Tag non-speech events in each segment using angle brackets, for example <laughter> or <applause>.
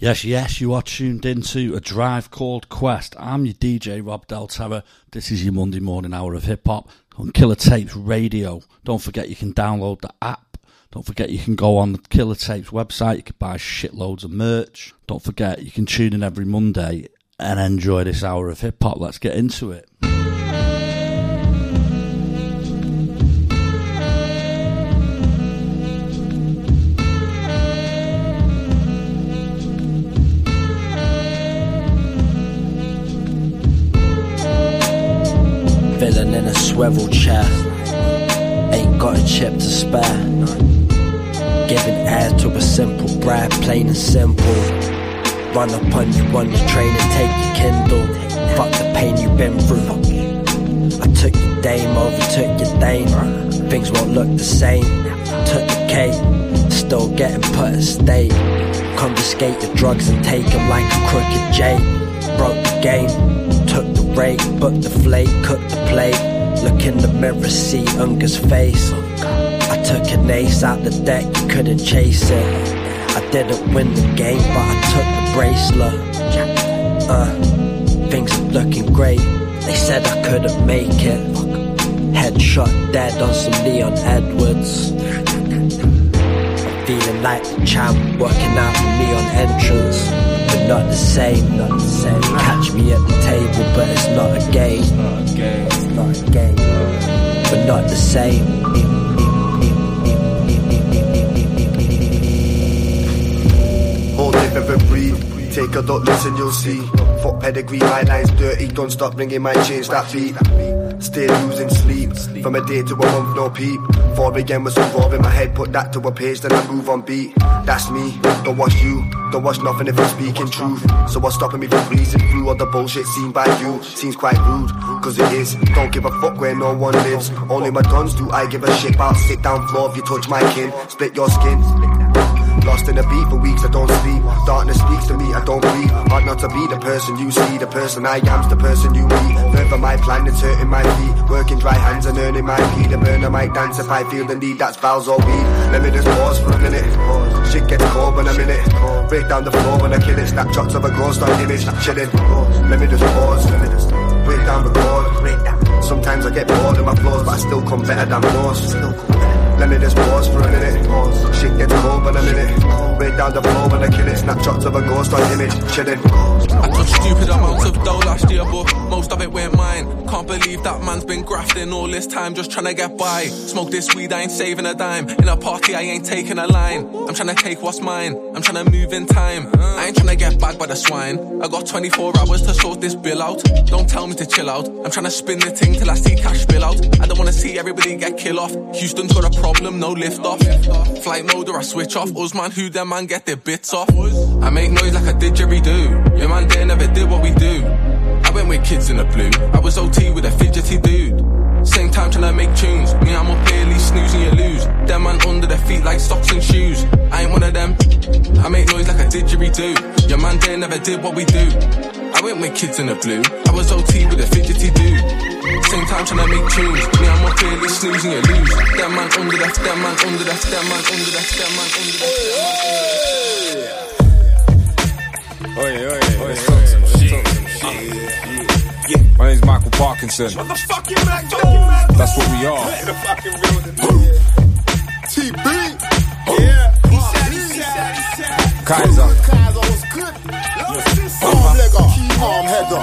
Yes, yes, you are tuned into a drive called Quest. I'm your DJ, Rob Del Terra. This is your Monday morning hour of hip hop on Killer Tapes Radio. Don't forget you can download the app. Don't forget you can go on the Killer Tapes website. You can buy shitloads of merch. Don't forget you can tune in every Monday and enjoy this hour of hip hop. Let's get into it. Swivel chair. Ain't got a chip to spare. Giving air to a simple brag, plain and simple. Run up on you on the train and take your Kindle. Fuck the pain you've been through. I took your dame, overtook your dame. Things won't look the same. Took the cake, still getting put at stake. Confiscate your drugs and take 'em like a crooked J. Broke the game, took the rake, booked the flake, cooked the plate. Look in the mirror, see Unga's face. I took an ace out the deck, you couldn't chase it. I didn't win the game, but I took the bracelet. Uh, things looking great. They said I couldn't make it. Headshot dead on some Leon Edwards. I'm feeling like the champ, working out the neon entrance. But not the same, not the same. Catch me at the table, but it's not a game. It's not a game, but not the same. Whole different breed. Take a look, listen, you'll see. Fuck pedigree, my line's dirty. Don't stop ringing my change that beat. Still losing sleep. From a day to a month, no peep. 4 again was some raw in my head. Put that to a page, then I move on beat. That's me. Don't watch you. Don't watch nothing if I'm speaking truth. So what's stopping me from breezing through all the bullshit seen by you? Seems quite rude, cause it is. Don't give a fuck where no one lives. Only my guns do I give a shit about. Sit down floor if you touch my kin. Split your skin. Lost in a beat for weeks, I don't sleep. Darkness speaks to me, I don't breathe. Hard not to be the person you see, the person I am's the person you meet. Further my plan, it's hurting my feet. Working dry hands and earning my pee. The burner might dance if I feel the need, that's vows or weed. Let me just pause for a minute. Shit gets cold when I'm in it. Break down the floor when I kill it. Snapshots of a ghost on image, chilling. Let me just pause. Break down the down. Sometimes I get bored in my flows, but I still come better than most. Let me just pause for a minute. Shit gets cold when I'm in it. Break down the floor when I kill it. Snapshots of a ghost on image, chilling. I took stupid amounts of dough last year, but of it went mine. Can't believe that man's been grafting all this time just trying to get by. Smoke this weed, I ain't saving a dime. In a party, I ain't taking a line. I'm trying to take what's mine. I'm trying to move in time. I ain't trying to get bagged by the swine. I got 24 hours to sort this bill out. Don't tell me to chill out. I'm trying to spin the thing till I see cash spill out. I don't wanna see everybody get kill off. Houston's got a problem, no lift off. Flight mode or I switch off. Usman, who them man get their bits off. I make noise like I did Jerry do. Your man there never did what we do. I went with kids in the blue. I was OT with a fidgety dude. Same time trying to make tunes. Me, I'm up least snoozing you lose. Them man under their feet like socks and shoes. I ain't one of them. I make noise like I did Jerry do. Your man there never did what we do. I went with kids in the blue. I was OT with a fidgety dude. Same time trying to make tunes. Me, I'm up least snoozing you lose. Them man under the, them man under the, them man under the, them man under the, them man under My name's Michael Parkinson. That's what we are. TB. Yeah. Kaiser. Uh-huh. Arm header.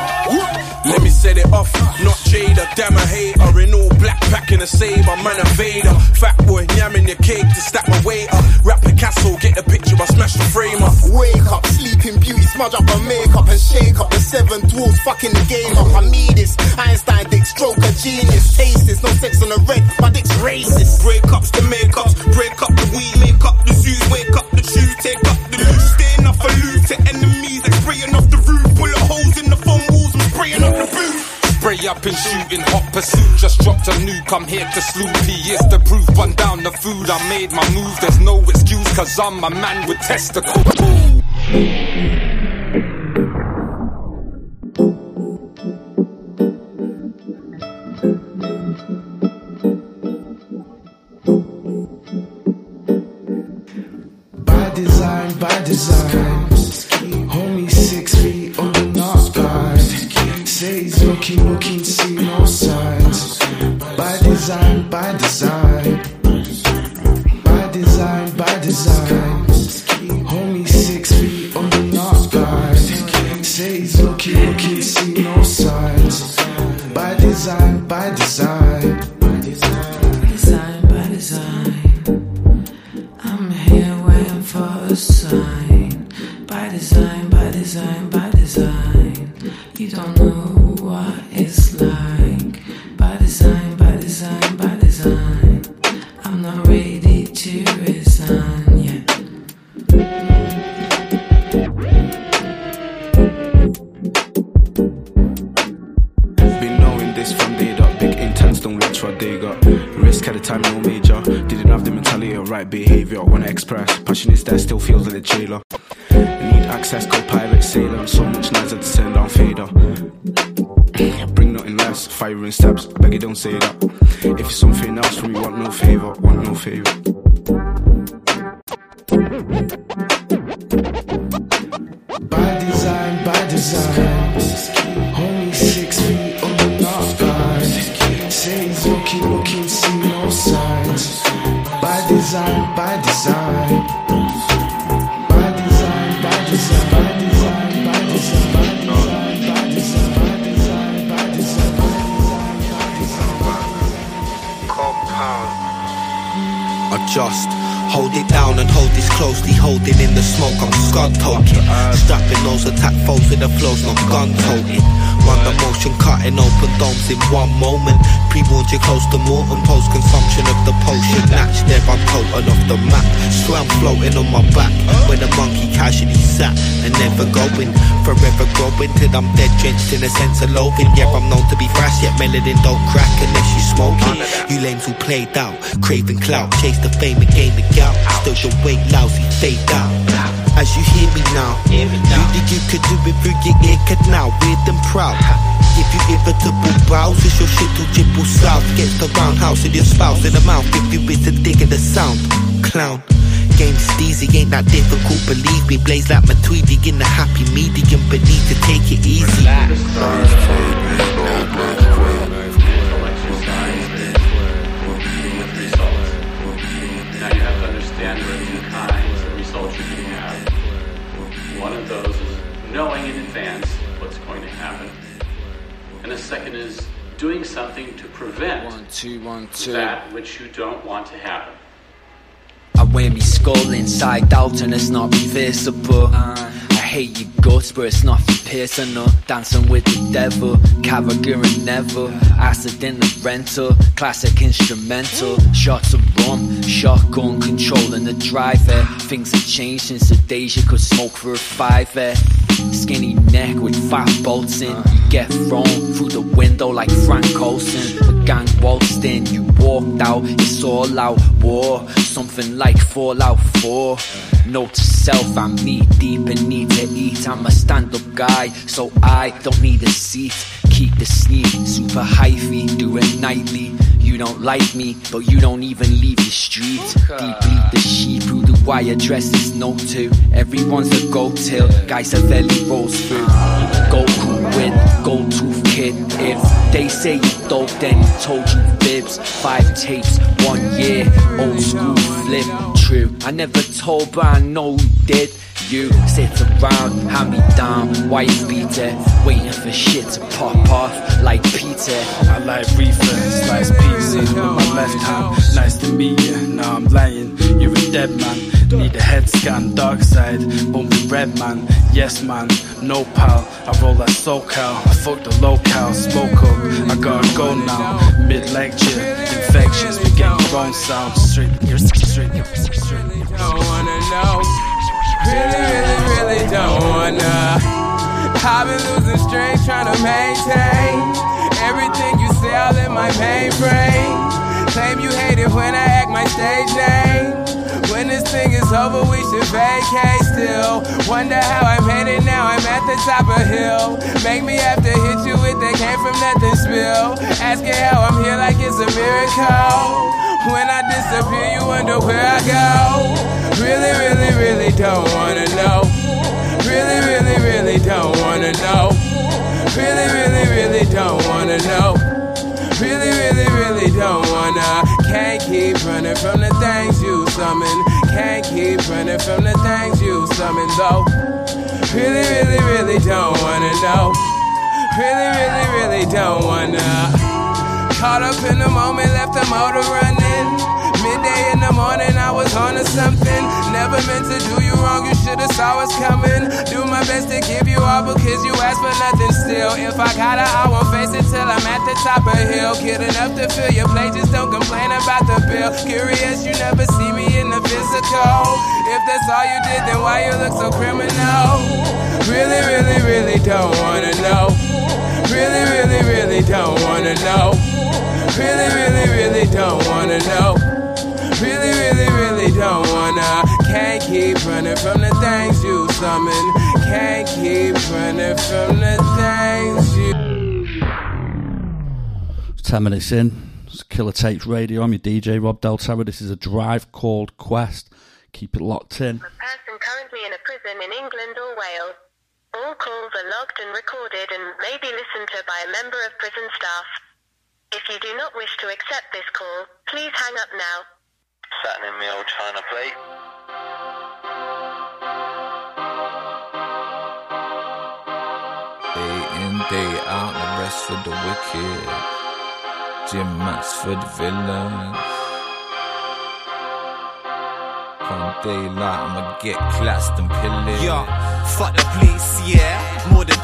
Let me set it off, not Jada. Damn a hater in all black, packing a saber. Man, a Vader. Fat boy, yamming your cake to stack my weight up. Rap castle, get the picture, I smash the frame up. Wake up, sleeping beauty, smudge up her makeup and shake up the seven dwarfs, fucking the game up. I need this. Einstein dick stroke a genius. Taste this, no sex on the red, my dick's racist. Breakups, the makeups, break up the weed, make up the shoes, wake up Up and shooting hot pursuit. Just dropped a nuke, I'm here to. He is the proof, bun down the food. I made my move, there's no excuse, cause I'm a man with testicles. By design, by design. say it in one moment. Pre-warned you close to mortem, post consumption of the potion. Natch there, I'm total off the map. I'm floating on my back where the monkey casually sat and never going. Forever growing till I'm dead, drenched in a sense of loathing. Yeah, I'm known to be fresh, yet melanin don't crack unless you smoking. You lames who played out, craving clout, chase the fame and gain the gout. Still your weight lousy, fade out. As you hear me now, you think you could do it through your ear canal, weird and proud. If you irritable brows, it's your shit to jibble south. Gets the roundhouse in your spouse in the mouth if you isn't digging the sound. Clown. Game's easy, ain't that difficult, believe me. Blaze like my Tweety in the happy medium, but need to take it easy. One of those is knowing in advance second is doing something to prevent One, two, one, two. that which you don't want to happen. I wear me skull inside out and it's not reversible. I hate your guts, but it's not nothing personal. Dancing with the devil, Carragher and Neville. Acid in the rental, classic instrumental. Shots of rum, shotgun controlling the driver. Things have changed since the days you could smoke for a fiver. Skinny neck with five bolts in. You get thrown through the window like Frank Olson. The gang waltzed in, you walked out. It's all out war. Something like Fallout 4. Note to self, I'm knee deep and need to eat. I'm a stand up guy, so I don't need a seat. Keep the sneak, super hyphy, do it nightly. You don't like me, but you don't even leave the street. Deep bleed the sheep who do I address this note to? Everyone's a go till, guys a belly rolls through. Goku with gold tooth kid. If they say you dope, then he told you fibs. Five tapes, one year, old school flip. True, I never told, but I know who did. You sit around, hand me down, white beater, waiting for shit to pop off like Peter. I like reefer, slice pizza with my left hand. Nice to meet you. Now I'm lying, you're a dead man. Need a head scan, dark side, bumping red man. Yes man, no pal. I roll that I fuck the locale, smoke up. I gotta go now. Mid lecture, infections, we getting grown sound. Straight, straight, straight. don't wanna know. Really, really, really don't wanna. I've been losing strength trying to maintain everything you say all in my mainframe. Claim you hate it when I act my stage name. When this thing is over, we should vacate still. Wonder how I made it now, I'm at the top of hill. Make me have to hit you with that came from nothing spill. Asking how I'm here like it's a miracle. When I disappear, you wonder where I go. Really, really, really don't wanna know. Really, really, really don't wanna know. Really, really, really don't wanna know. Really, really, really don't wanna. Can't keep running from the things you summon. Can't keep running from the things you summon, though. Really, really, really don't wanna know. Really, really, really don't wanna. Caught up in the moment, left the motor running. Midday in the morning, I was on to something. Never meant to do you wrong, should've saw us coming. Do my best to give you all because you asked for nothing still. If I got it, I won't face it till I'm at the top of hill. Kid enough to fill your plate, just don't complain about the bill. Curious, you never see me in the physical. If that's all you did, then why you look so criminal? Really, really, really don't wanna know. Really, really, really don't wanna know. Really, really, really don't wanna know. Really, really, really don't wanna. Can't keep running from the things you summon. Can't keep running from the things you. 10 minutes in. It's Killer Tapes Radio. I'm your DJ, Rob Del Terra. This is a drive called Quest. Keep it locked in. person currently in a prison in England or Wales. All calls are logged and recorded and may be listened to by a member of prison staff. If you do not wish to accept this call, please hang up now. Sat in my old China plate. Day out, the rest for the wicked. Gym mats for the villains. Come daylight, I'ma get classed and pillaged. Yo, fuck the police, yeah.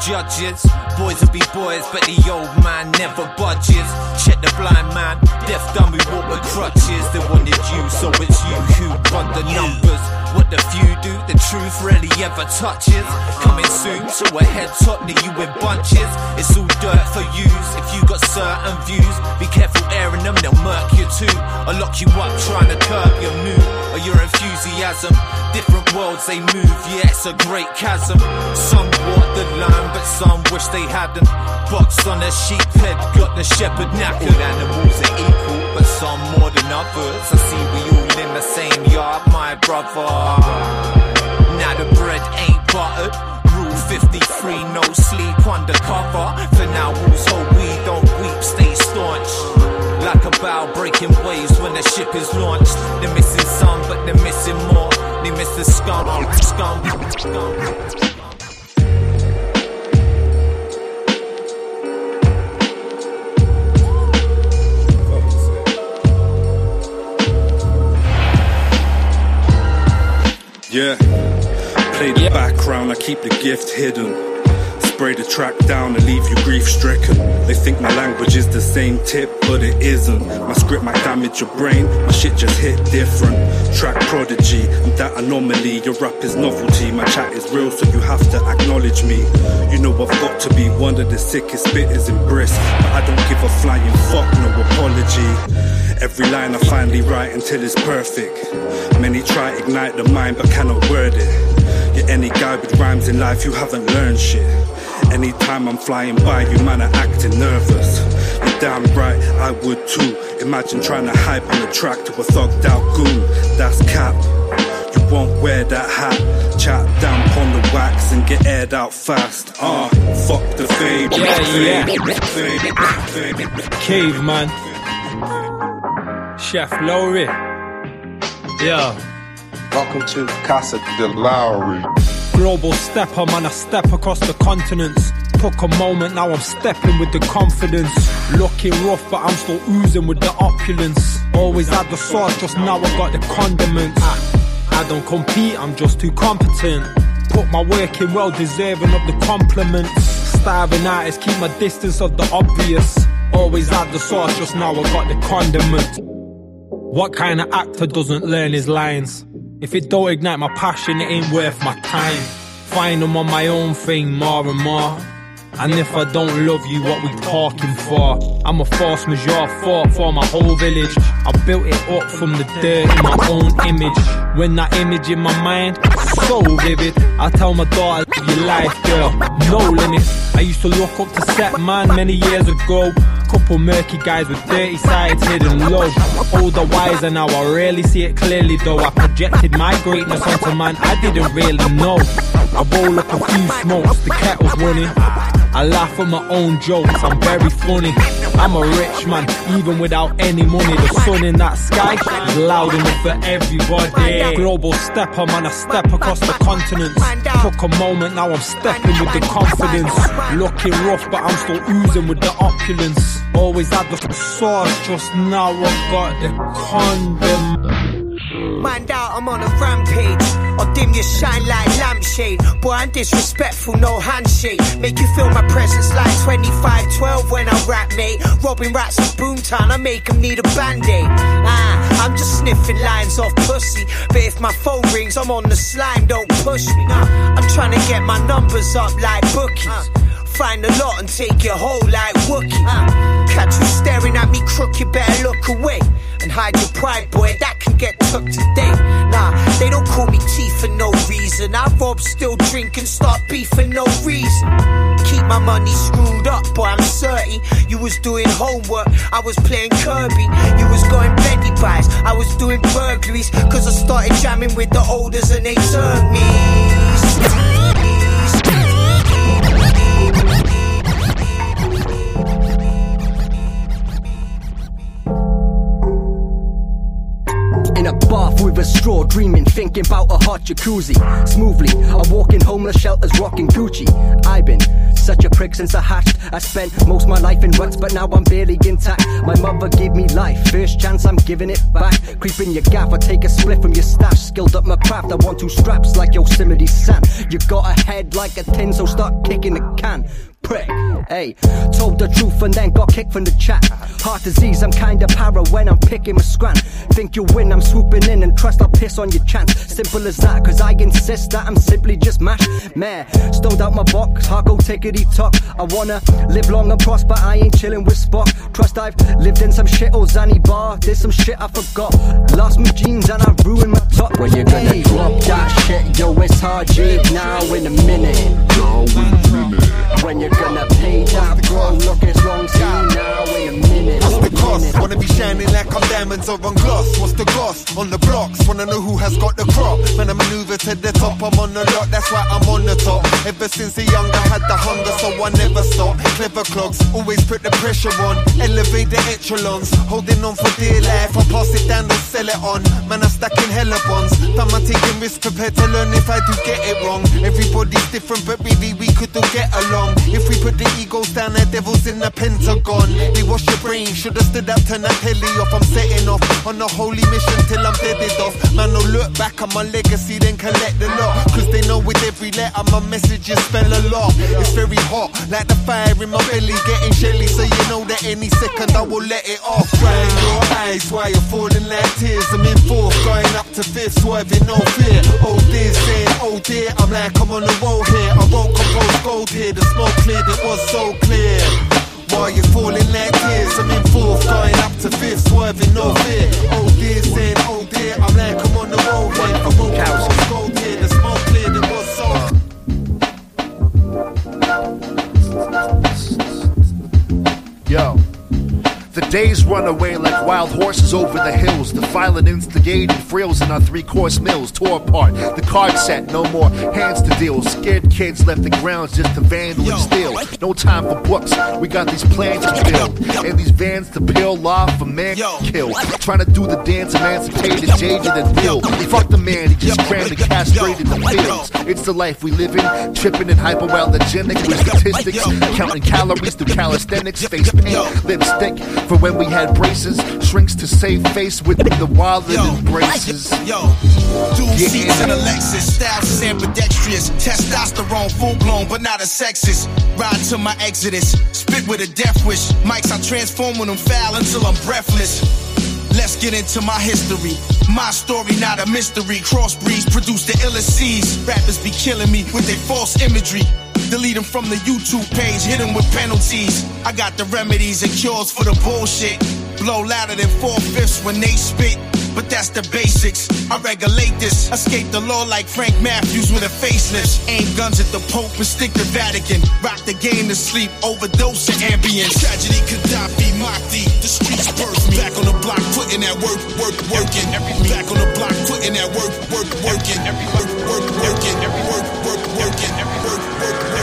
Judges. Boys will be boys, but the old man never budges. Check the blind man, deaf who walk with crutches. They wanted you, so it's you who run the numbers. What the few do, the truth rarely ever touches. Coming soon to a head top near you in bunches. It's all dirt for use. If you got certain views, be careful airing them, they'll murk you too. Or lock you up trying to curb your mood or your enthusiasm. Different worlds they move, yeah, it's a great chasm. Some walk the line, but some wish they hadn't. Box on a sheep head, got the shepherd knackered. All animals are equal, but some more than others. I see we all in the same yard, my brother. Now the bread ain't buttered. Rule 53, no sleep undercover. For now, rules hold we don't weep, stay staunch. Like a bow breaking waves when the ship is launched. They're missing some, but they're missing more. They miss the scum, scum, scum. Yeah. Play the background, I keep the gift hidden. Spray the track down and leave you grief stricken. They think my language is the same tip, but it isn't. My script might damage your brain, my shit just hit different. Track prodigy, I'm that anomaly. Your rap is novelty, my chat is real, so you have to acknowledge me. You know I've got to be one of the sickest spitters in Brisk, but I don't give a flying fuck, no apology. Every line I finally write until it's perfect. Many try ignite the mind but cannot word it. You're any guy with rhymes in life, you haven't learned shit. Anytime I'm flying by, you man are acting nervous. You're damn right, I would too. Imagine trying to hype on the track to a thugged out goon. That's cap. You won't wear that hat. Chat down on the wax and get aired out fast. Ah, fuck the fame. Yeah, yeah. Fame, fame, fame. Caveman. Chef Lowry. Yeah. Welcome to Casa de Lowry. Global stepper, man, I step across the continents. Took a moment, now I'm stepping with the confidence. Looking rough, but I'm still oozing with the opulence. Always had the sauce, just now I got the condiments. I, don't compete, I'm just too competent. Put my work in, well deserving of the compliments. Starving artists, keep my distance of the obvious. Always had the sauce, just now I got the condiment. What kind of actor doesn't learn his lines? If it don't ignite my passion, it ain't worth my time. Find them on my own thing more and more. And if I don't love you, what we talking for? I'm a force majeure, fought for my whole village. I built it up from the dirt in my own image. When that image in my mind, so vivid. I tell my daughter, your life, girl, no limits. I used to look up to set man many years ago. Couple murky guys with dirty sides hidden low. Older, wiser now, I rarely see it clearly though. I projected my greatness onto man I didn't really know. I roll up a few smokes, the kettle's running. I laugh at my own jokes, I'm very funny. I'm a rich man, even without any money. The sun in that sky is loud enough for everybody. Global stepper, man, I step across the continents. Took a moment, now I'm stepping with the confidence. Looking rough, but I'm still oozing with the opulence. Always had the sauce, just now I've got the condom. Mind out, I'm on a rampage. I'll dim your shine like lampshade. Boy, I'm disrespectful, no handshake. Make you feel my presence like 2512 when I rap, mate. Robbing rats in Boomtown, I make them need a band-aid. Ah, I'm just sniffing lines off pussy. But if my phone rings, I'm on the slime, don't push me. I'm trying to get my numbers up like bookies. Find a lot and take your whole like Wookie. Uh. Catch you staring at me crook, you better look away. And hide your pride, boy, that can get took today. Nah, they don't call me T for no reason. I rob, still drink, and start beef for no reason. Keep my money screwed up, boy, I'm 30. You was doing homework, I was playing Kirby. You was going Betty buys, I was doing burglaries. Cause I started jamming with the olders and they turned me. In a bath with a straw, dreaming, thinking about a hot jacuzzi. Smoothly, I walk in homeless shelters, rocking Gucci. I've been such a prick since I hatched. I spent most my life in ruts, but now I'm barely intact. My mother gave me life, first chance I'm giving it back. Creep in your gaff, I take a split from your stash. Skilled up my craft, I want two straps like Yosemite Sam. You got a head like a tin, so start kicking the can prick. Hey, told the truth and then got kicked from the chat. Heart disease, I'm kinda para when I'm picking my scran. Think you win, I'm swooping in and trust I'll piss on your chance. Simple as that, cause I insist that I'm simply just mash. Meh, stoned out my box, heart go tickety tock. I wanna live long and prosper, I ain't chilling with Spock. Trust I've lived in some shit old Zanny bar. There's some shit I forgot. Lost my jeans and I ruined my top. When you gonna drop that shit, yo, it's hard G now in a minute. When you're gonna pay that oh, look it's wrong see now in a minute. What's the cost? Wanna be shining like I'm diamonds or on gloss. What's the gloss? On the blocks, wanna know who has got the crop. When I maneuver to the top, I'm on the lot, that's why I'm on the top. Ever since a young, I had the hunger, so I never stop. Clever clogs, always put the pressure on. Elevate the echelons, holding on for dear life. I pass it down, don't sell it on. Man, I'm stacking hella bonds. Time I'm taking risks, prepared to learn if I do get it wrong. Everybody's different, but really we could all get along. If we put the egos down, the devils in the Pentagon. They wash your brain, should've stood up, turn that telly off. I'm setting off on a holy mission till I'm deaded off. Man, no look back on my legacy, then collect the lot. Cause they know with every letter, my messages spell a lot. It's very hot, like the fire in my belly, getting shelly. So you know that any second I will let it off. Crying your eyes while you're falling like tears. I'm in fourth, going up to fifth, swerving no fear. Oh dear, saying, oh dear, I'm like, I'm on the road here. I won't compose gold here, the smoke cleared, it was so clear. While you're falling like tears, I'm in fourth, going up to fifth, swerving no fear. Oh dear, saying, oh dear, I'm like, I'm on the road here. I won't compose gold here, the smoke cleared, it was so Yo. The days run away like wild horses over the hills. The violent instigated frills in our three course meals tore apart. The card set, no more hands to deal. Scared kids left the grounds just to vandal and steal. No time for books, we got these plans to build. And these vans to peel off a man kill. Trying to do the dance emancipated, jaded and ill. Fuck the man, he just crammed and castrated the fields. It's the life we live in, tripping and hypoallergenic with statistics. Counting calories through calisthenics, face paint, lipstick. For when we had braces, shrinks to save face with the wild and embraces. Yo, dual Yeah. seats in a Lexus, styles testosterone full blown, but not a sexist. Ride to my exodus, spit with a death wish. Mics I transform when I'm foul until I'm breathless. Let's get into my history. My story, not a mystery. Crossbreeds produce the illest seeds. Rappers be killing me with their false imagery. Delete them from the YouTube page, hit them with penalties. I got the remedies and cures for the bullshit. Blow louder than four fifths when they spit. But that's the basics. I regulate this. Escape the law like Frank Matthews with a facelift. Aim guns at the Pope and stick the Vatican. Rock the game to sleep, overdose of ambience. Tragedy, Gaddafi, Mahdi. The streets birth me. Back on the block, putting that work, work, working. Back on the block, putting that work, work, working. Work, work, working. Work, work, working. Work, work, working.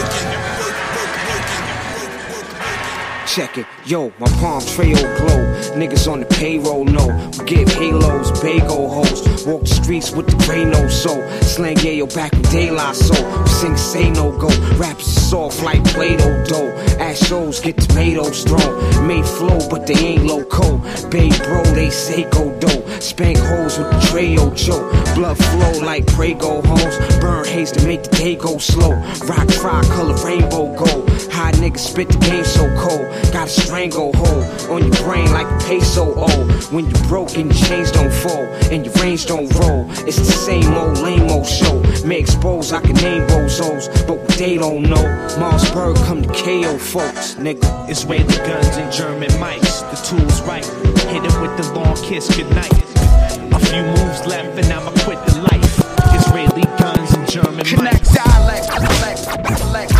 Check it, yo, my palm trail glow. Niggas on the payroll know. We give halos, bago hoes. Walk the streets with the gray no soul. Slang yayo back with daylight soul. Sing say no go. Rappers soft like Play-Doh dough. At shows, get tomatoes thrown. Made flow, but they ain't loco. Bay bro, they say go dough. Spank holes with the Treo choke. Blood flow like Prego hoes. Burn haze to make the day go slow. Rock fry color rainbow gold. High niggas spit the game so cold. Got a stranglehold on your brain like a peso old. When you're broken, your chains don't fall and your range don't roll. It's the same old lame old show. May expose, I can name bozos, but what they don't know. Marsburg come to KO folks, nigga. Israeli guns and German mics. The tools right. Hit it with the long kiss goodnight. A few moves left and I'ma quit the life. Israeli guns and German Connect mics. dialect, dialect, dialect, dialect,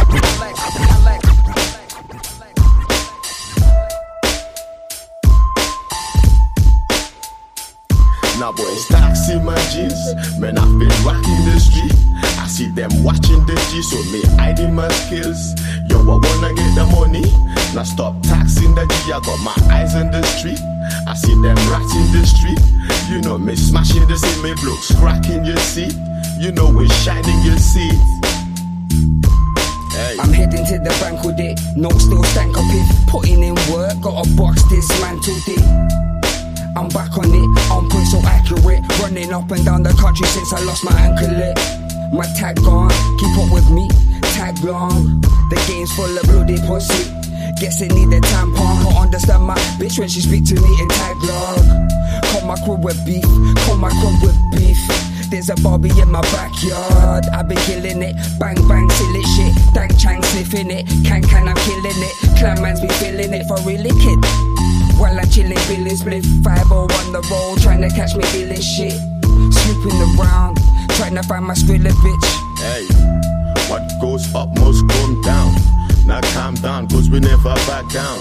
G's Man, I've been rocking the street I see them watching the G So me hiding my skills Yo, I wanna get the money Now stop taxing the G I got my eyes on the street I see them rats the street You know me smashing the seat Me blocks cracking your seat You know we shining your seat Hey. I'm heading to the bank with it. No, still stank up it. Putting in work, got a box dismantled it. I'm back on it, on point so accurate. Running up and down the country since I lost my anklet. My tag gone, keep up with me, tag long. The game's full of bloody pussy. Guess it need a tampon. Can't understand my bitch when she speak to me in tag long. Call my crew with beef, call my crew with beef. There's a Bobby in my backyard. I've been killing it. Bang bang, silly shit. Dang chang sniffing it. Can can I'm killing it. Clan man's be feeling it for really kid. While I'm chilling, feeling split. 5 on the road, trying to catch me feeling shit. Snooping around, trying to find my skrilla bitch. Hey, what goes up must come down. Now calm down, cause we never back down.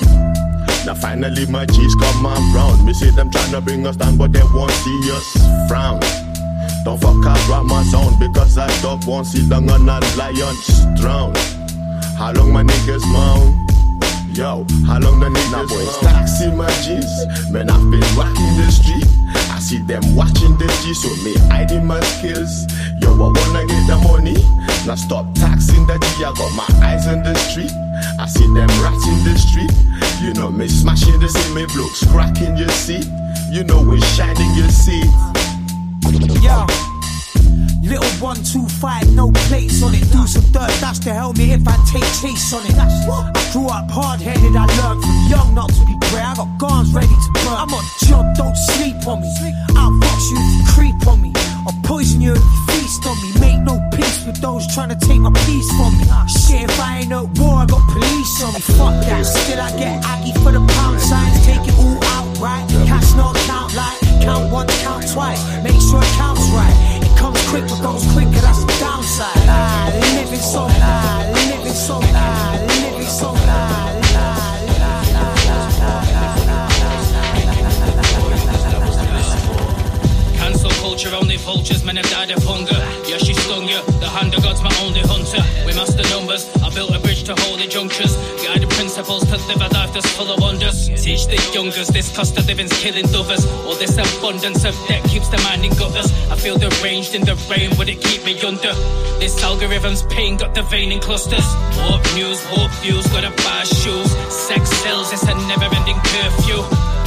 Now finally my G's come around. Me see them trying to bring us down, but they won't see us frown. Don't fuck around my zone because I dog won't sit down on a lion's throne. How long my niggas moan? Yo, how long the niggas boys taxi my G's? Man, I've been rocking the street. I see them watching the G, so me hiding my skills. Yo, I wanna get the money. Now stop taxing the G. I got my eyes on the street. I see them rats in the street. You know me smashing the me blocks cracking your seat. You know we shining your seat. Yo. Little one, two, five, no plates on it. Do some dirt, that's to help me if I take chase on it. I grew up hard headed, I learned from young not to be grey. I got guns ready to burn. I'm on job, don't sleep on me. I'll if you creep on me. I'll poison you if you feast on me. Make no peace with those trying to take my peace from me. Shit, if I ain't at war, I got police on me. Fuck that. Still, I get aggy for the pound signs. Take it all out right. Cash not count like count once, count twice. Make sure it counts right. It comes quick, but goes quicker. That's the downside. Living so, living so, ah, living so, Cancel culture, only vultures, men have died of hunger. Yeah, she stung you. The hand of God's my only hunter. We master numbers. I built a bridge to holy junctures. Guide the principles to live a life that's full of wonders. Teach the youngers this cost of living's killing others. All this abundance of debt keeps the mind in gutters. I feel deranged in the rain, would it keep me under? This algorithm's pain got the vein in clusters. Warp news, warp views, gotta buy shoes. Sex sells, it's a never ending curfew.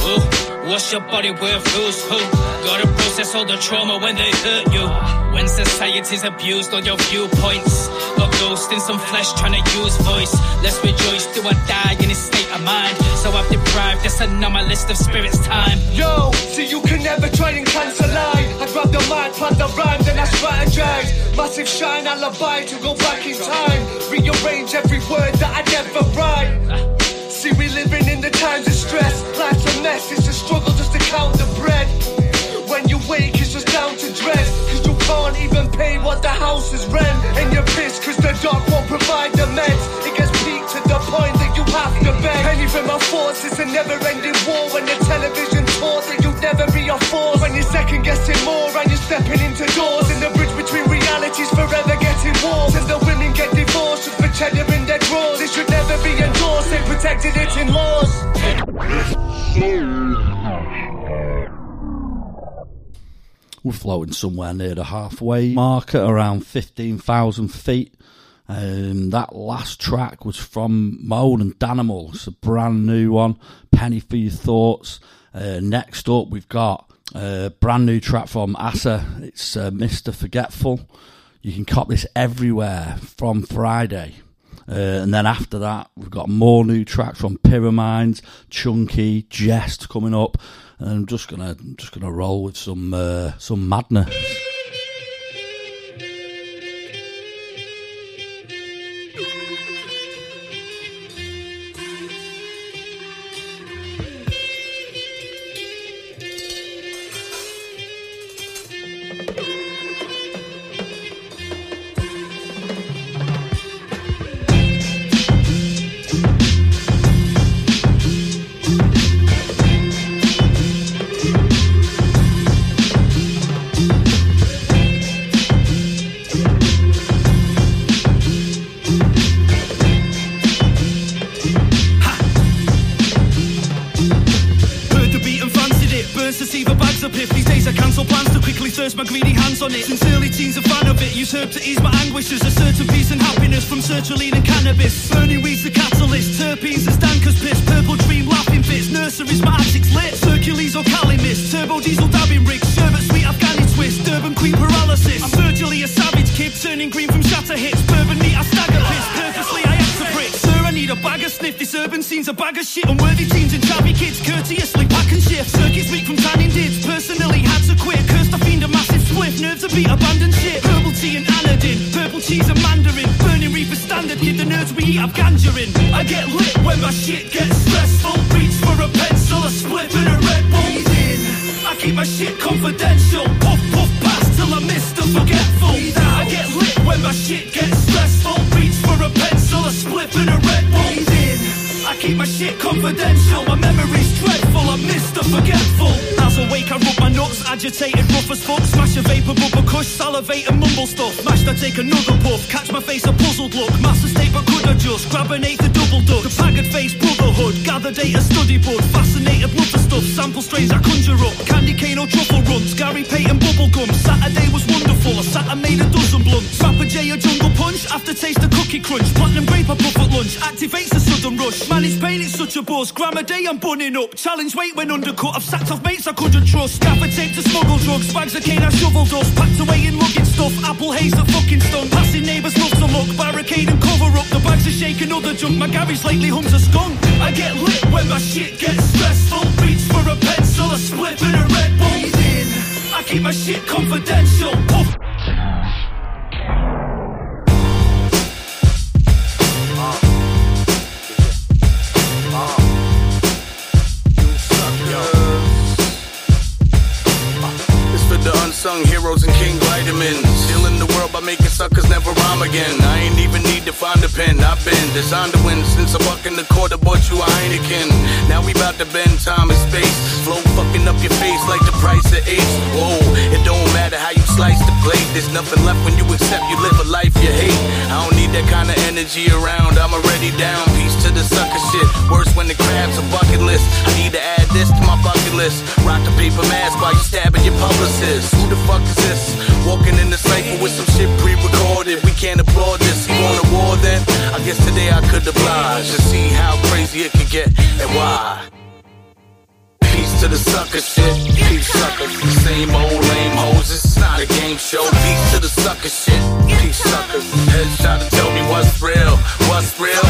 Ooh, what's your body worth? Who's who? Gotta process all the trauma when they hurt you. When society's abused all your viewpoints. Got ghost in some flesh trying to use voice. Let's rejoice, do or die in a state of mind. So I've deprived this anomalist of spirit's time. Yo, see you can never try and cancel line. I grab the mic, plant the rhyme, then I strategize. Massive shine alibi to go back in time. Rearrange every word that I never write. See, we living in the times of stress. Life's a mess, it's a struggle just to count the bread. When you wake, it's just down to dread. Cause you can't even pay what the house is rent. And you're pissed cause the doc won't provide the meds. It gets peaked to the point that you have to beg. Penny from my force, it's a never ending war. When the television taught that you'd never be a force. When you're second guessing more and you're stepping into doors. And the bridge between realities forever getting worse. And the women get divorced just for cheddar protected it in laws. We're floating somewhere near the halfway mark at around 15,000 feet. Um, that last track was from Moan and Danimal. It's a brand new one. Penny for your thoughts. Uh, next up, we've got a brand new track from Asa. It's uh, Mr. Forgetful. You can cop this everywhere from Friday. Uh, and then after that, we've got more new tracks from Pyramids, Chunky, Jest coming up. And I'm just gonna just gonna roll with some uh, some madness. Thirst my greedy hands on it. Since early teens, a fan of it. Use herb to ease my anguishes. A certain peace and happiness from sertraline and cannabis. Burning weed's the catalyst. Terpenes and stankers piss. Purple dream laughing fits. Nurseries, my attic's lit. Hercules or Cali mist. Turbo diesel dabbing rigs. Sherbet sweet Afghani twist. Durban queen paralysis. I'm virtually a savage kid. Turning green from shatter hits. Bourbon I stagger piss. Purposely I need a bag of sniff. This urban scene's a bag of shit. Unworthy teens and chubby kids. Courteously pack and shift. Circuits weak from tanning dids. Personally had to quit. Cursed I fiend a massive spliff. Nerves to beat abandoned shit. Herbal tea and anodin. Purple cheese and mandarin. Burning reaper standard. Kid the nerds we eat have ganja in. I get lit when my shit gets stressful. Reach for a pencil, a split and a red bull. I keep my shit confidential. Puff puff pass till I'm Mr. Forgetful. I get lit when my shit gets stressful. Reach for a pencil, a split and a red. I keep my shit confidential. My memory's dreadful. I'm Mr. Forgetful. As I wake, I rub my nuts, agitated, rough as fuck. Smash a vapor, bubble kush, salivate and mumble stuff. Mashed, I take another puff. Catch my face, a puzzled look. Master state, but could adjust. Grab an eighth, a double duck. The pagged face, brotherhood. Gather data, study bud. Fascinated, love the stuff. Sample strains I conjure up. Candy cane or truffle runs. Gary Payton, bubblegum. Saturday was wonderful. I sat and made a dozen blunts. Rapper J, a jungle punch. Aftertaste, a cookie crunch. Platinum grape, I puff at lunch. Activates a sudden rush. Man, it's pain, it's such a buzz. Gram a day, I'm bunning up. Challenge weight when undercut. I've sacked off mates I couldn't trust. Gaffer tape to smuggle drugs. Bags of cane, I shovel dust. Packed away in luggage stuff. Apple haze that fucking stung. Passing neighbours love to look. Barricade and cover up. The bags are shaking other junk. My garage lately hums a skunk. I get lit when my shit gets stressful. Beats for a pencil, a split and a red bull. I keep my shit confidential. Puff. Again. I ain't even need to find a pen. I've been designed to win since I buck in the quarter, bought you a Heineken. Now we bout to bend time and space. Flow fucking up your face like the price of ace. Whoa, it don't matter how you slice the plate. There's nothing left when you accept you live a life you hate. I don't need that kind of energy around. I'm already down. Peace to the sucker shit. Worse when the crab's a bucket list. I need to add this to my bucket list. Rock the paper mask while you stabbing your publicist. Who the fuck is this? Walking in the cypher with some shit pre-recorded. We can't applaud this. You want a war then? I guess today I could oblige and see how crazy it could get and why. Peace to the sucker shit. Peace suckers. Same old lame hoes. It's not a game show. Peace to the sucker shit. Peace suckers. Heads try to tell me what's real. What's real?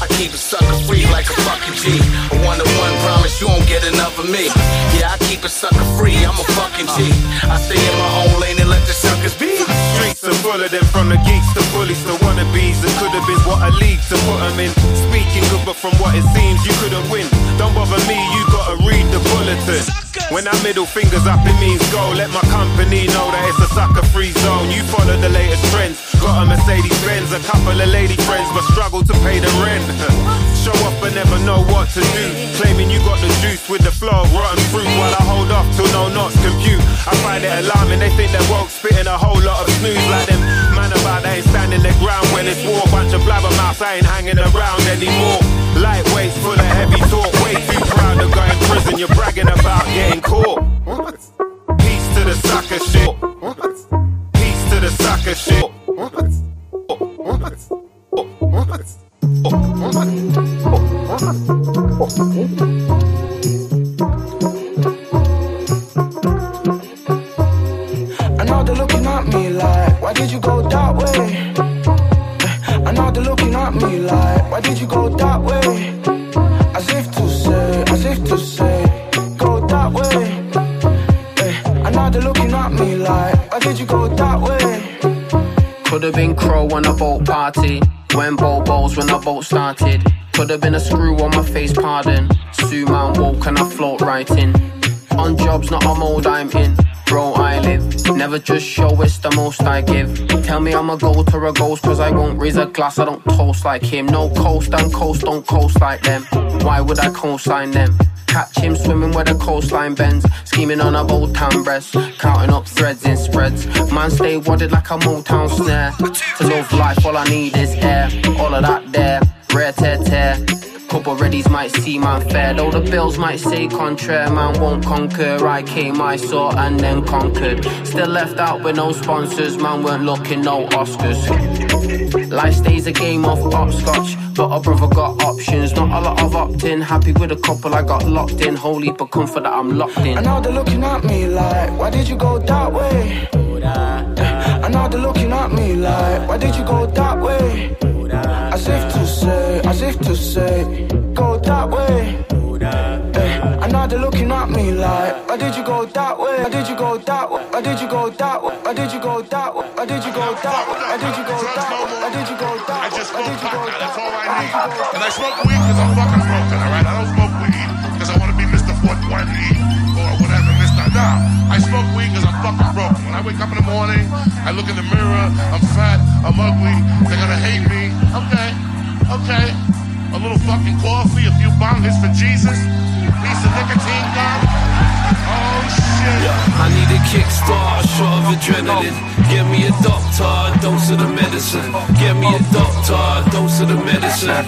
I keep a sucker free like a fucking G. A one to one promise you won't get enough of me. Yeah, I keep a sucker free. I'm a fucking G. I stay in my own lane and let the suckers be. Streets are full of them from the geeks to bullies to wannabes. It could have been what I league to put them in. Speaking good, but from what it seems, you couldn't win. Don't bother me, you gotta read the bulletin. When that middle finger's up, it means go. Let my company know that it's a sucker free zone. You follow the latest trends. Got a Mercedes Benz, a couple of lady friends, but struggle to pay the rent. <laughs> Show up but never know what to do. Claiming you got the juice with the flow of rotten fruit while I hold off till no knots compute. I find it alarming, they think they're woke, spitting a whole lot of snooze like them. Man about they ain't standing their ground when it's war. Bunch of blabbermouths, I ain't hanging around anymore. Lightweights full of heavy talk, way too proud to go in prison. You're bragging about getting caught. To the sucker shit. Peace to the sucker shit. Started. Could have been a screw on my face, pardon. Sue man walk and I float right in. On jobs, not a mode I'm in. Bro, I live. Never just show it's the most I give. Tell me I'm a goat or a ghost, cause I won't raise a glass, I don't toast like him. No coast and coast, don't coast like them. Why would I co-sign them? Catch him swimming where the coastline bends. Scheming on a boat town breast. Counting up threads in spreads. Man stay wadded like a Motown snare. To love life, all I need is air. All of that there. Rare tear tear. Couple readies might see man fair, though the bills might say contraire. Man won't conquer. I came, I saw, and then conquered. Still left out with no sponsors. Man weren't looking, no Oscars. Life stays a game of hopscotch, but a brother got options. Not a lot of opt-in. Happy with a couple, I got locked in. Holy but comfort that I'm locked in. I know they're looking at me like, why did you go that way? I know they're looking at me like, why did you go that way? If to say, as if to say, go that way. Eh, I know they're looking at me like, why did you go that way? Why did you go that way? Why did you go that way? Why did you go that way? Why did you go that way? Why did you go that way? Did you go that way? I just smoke. That's all I need. And I smoke weed because I'm fucking broken, all right? I don't smoke weed because I want to be Mr. 420 or whatever, Mr. Nah, I smoke weed because I'm fucking broken. When I wake up in the morning, I look in the mirror, I'm fat, I'm ugly, they're gonna hate me. Okay, okay. A little fucking coffee, a few bong hits for Jesus, piece of nicotine gum. Oh shit. I need a kickstart, a shot of adrenaline. Get me a doctor, a dose of the medicine. Get me a doctor, a dose of the medicine.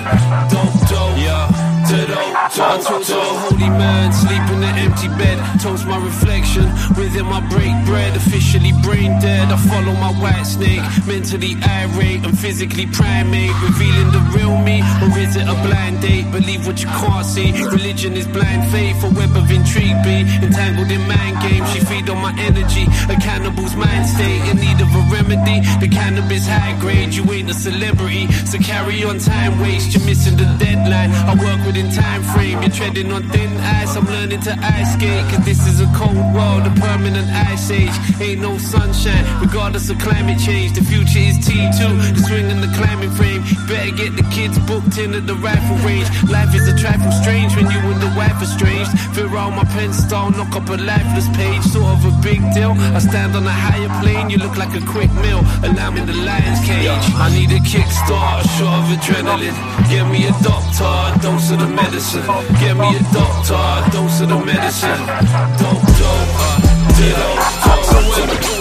Dope, dope, yeah. To a holy man, sleep in an empty bed. Toast my reflection, within my break bread. Officially brain dead. I follow my white snake, mentally irate and physically primate. Revealing the real me, or is it a blind date? Believe what you can't see. Religion is blind faith, a web of intrigue. Be entangled in mind games. She feed on my energy. A cannibal's mind state in need of a remedy. The cannabis high grade, you ain't a celebrity. So carry on time waste, you're missing the deadline. I work within time frame, you're treading on thin ice. I'm learning to ice skate, cause this is a cold world, a permanent ice age. Ain't no sunshine, regardless of climate change. The future is T2, the swing and the climbing frame. Better get the kids booked in at the rifle range. Life is a trifle strange when you and the wife strange. Fear all my pen style, knock up a lifeless page, sort of a big deal. I stand on a higher plane, you look like a quick meal. Allow me the lion's cage. I need a kickstart, shot of adrenaline. Get me a doctor, a dose of the medicine. Get me a doctor, a dose of the medicine. Dope, dope, uh, dope,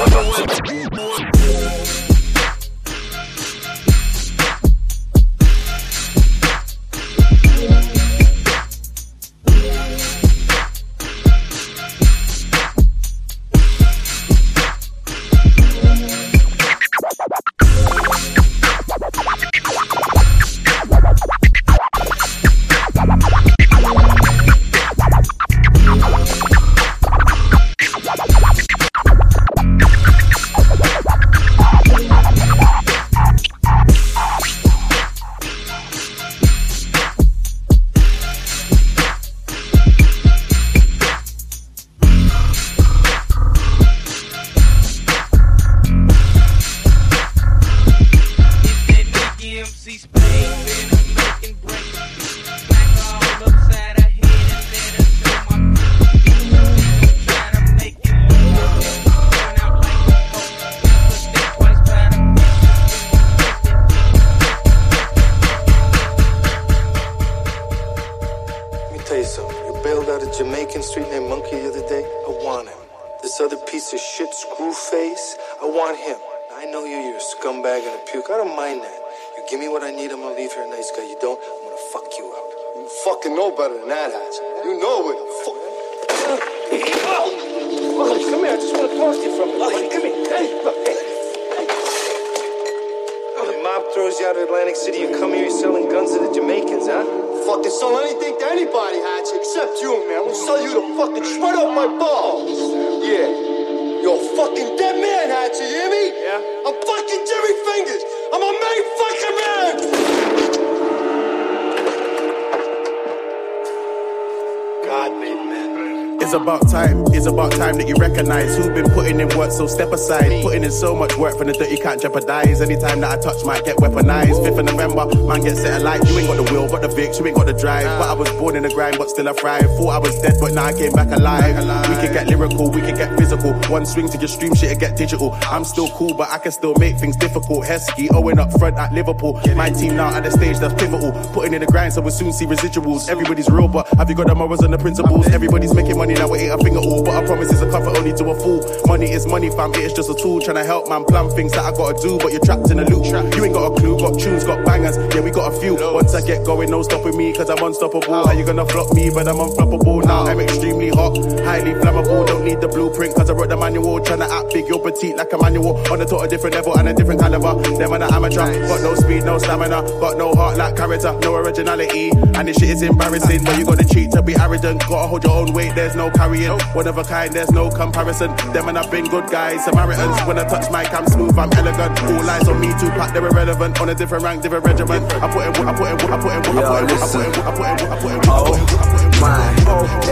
recognize who've been putting in work, so step aside. Putting in so much work from the dirt you can't jeopardize. Anytime that I touch might get weaponized. 5th of November, man get set alight. You ain't got the will, got the Vic, you ain't got the drive. But I was born in the grind, but still I thrive. Thought I was dead, but now I came back alive. We can get lyrical, we can get physical. One swing to your stream shit and get digital. I'm still cool, but I can still make things difficult. Heskey, Owen up front at Liverpool. My team now at the stage that's pivotal. Putting in the grind, so we'll soon see residuals. Everybody's real, but have you got the morals and the principles? Everybody's making money now, we ain't a at all. But I promise it's a comfort only to a fool. Money is money, fam, it is just a tool. Trying to help man plan things that I gotta do, but you're trapped in a loop. Trap. You ain't got a clue, got tunes, got bangers. Yeah, we got a few. Once I get going, no stopping me, cause I'm unstoppable. How you gonna flop me, but I'm unfloppable now? I'm extremely hot, highly flammable. Don't need the blueprint, cause I wrote the manual. Trying to act big, you're petite like a manual. On a top, a different level and a different caliber. Are the amateur, got no speed, no stamina, got no heart like character, no originality. And this shit is embarrassing, but you gotta cheat to be arrogant. Gotta hold your own weight, there's no carrying. One of a kind, there's no comparison. Them and man, I've been good guys. Samaritans, when I touch mic, I'm smooth, I'm elegant. All eyes on me, Tupac, they're irrelevant. On a different rank, different regiment. I put in what, I put in what, I put in what, I put in what, I put in what, I put in what, I put in what, My,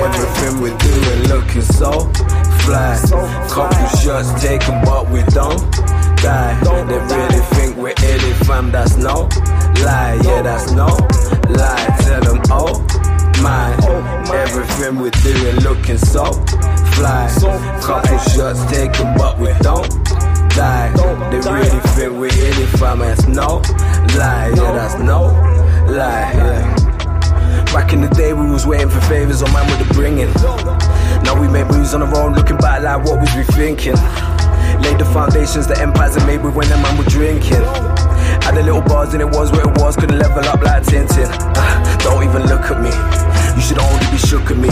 everything we do doing looking so fly. Couple shots taken, but we don't die. They really think we're illy, fam, that's no lie. Yeah, that's no lie. Tell them, oh, my, everything we do doing looking so fly. Couple shots taken, but we don't die. They really think we're idiot, fam. That's no lie. Yeah, that's no lie. Yeah. Back in the day, we was waiting for favors on man with the bringing. Now we make moves on our own, looking back like what was we thinking? Laid the foundations the empires are made with when the man were drinking. Had the little bars and it was what it was, couldn't level up like Tintin. Ah, Don't even look at me, you should only be shook at me.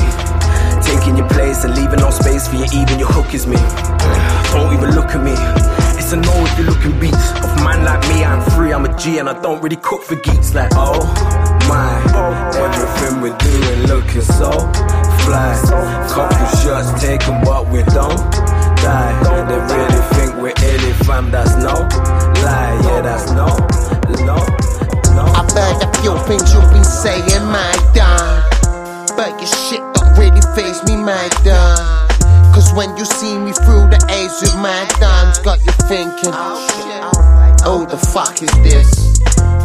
Taking your place and leaving no for you, even your hook is me. Don't even look at me. It's a no if you're looking beats. Of man like me, I'm free, I'm a G, and I don't really cook for geeks. Like, oh my, everything we're doing looking so fly. Couple shots taken, but we don't die. They really think we're idiot, fam. That's no lie. Yeah, that's no, no, no. I've heard a few things you've been saying, my dog. But your shit don't really face me, my dog. Cause when you see me through the A's with my dimes, got you thinking, oh, shit Oh the fuck is this?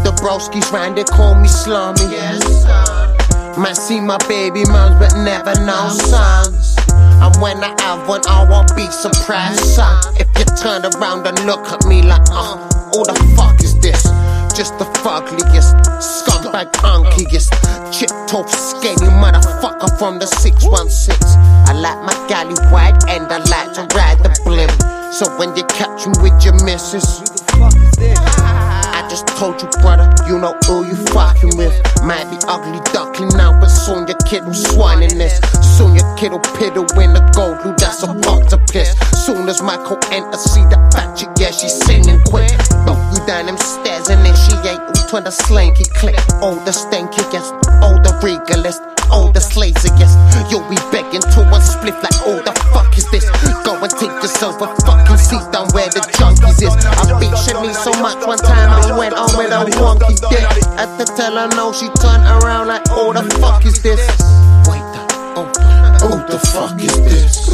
The broskies round, they call me slummy. Man, see my baby moms, but never no sons. And when I have one, I won't be surprised, son. If you turn around and look at me like, uh, who the fuck is this? Just the fuggliest, scumbag unkiest, chip top skinny motherfucker from the 616. I like my galley wide and I like to ride the blimp. So when you catch me with your missus, Just told you, brother, you know who you fucking with. Might be ugly duckling now, but soon your kid will swine in this. Soon your kid will piddle in the gold blue, that's a octopus. Soon as Michael enter, see the chick, yeah, she singing quick. Bump you down them stairs and then she ain't to the slinky click. Oh, the stankiest, oh, the regalist. Oh, the slaziest. You'll be begging to a split like, oh, the fuck is this? Go and take yourself a fucking seat down where the. I beat Shani so much one time I went on with a wonky dick. At the tell her no, she turned around like, oh, the fuck is this? Wait, the, oh, oh, the fuck is this?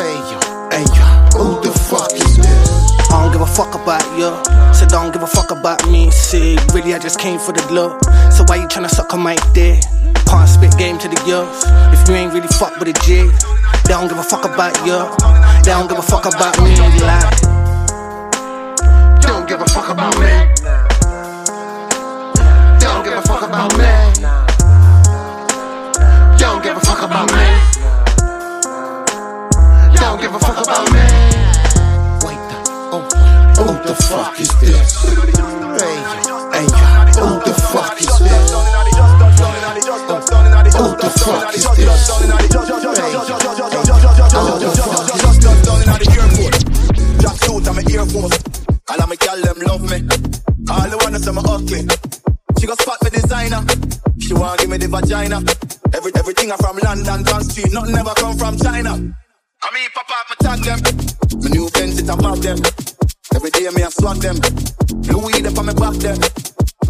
Hey, yo, hey, yo, oh, the fuck is this? I don't give a fuck about you. So don't give a fuck about me. See, really, I just came for the look. So why you tryna suck on my dick? Can't spit game to the youth. If you ain't really fuck with a G, they don't give a fuck about you. They don't give a fuck about me. Like, give a fuck about me. They Don't give a fuck about me. They Don't give a fuck about me. They Don't give a fuck about me. Wait, the, oh, who the fuck is this? Hey, hey, who the fuck is this? Who the fuck is this? Hey, who the fuck is this? Just suit, I'm a Air Force. All of my gal them love me. All the one She got spot for designer. She want give me the vagina. Every, everything I from London, John Street, nothing ever come from China. I mean, pop up, me tag them. My new Benz, it a mob them. Every day me I swag them. Louis up on me back them.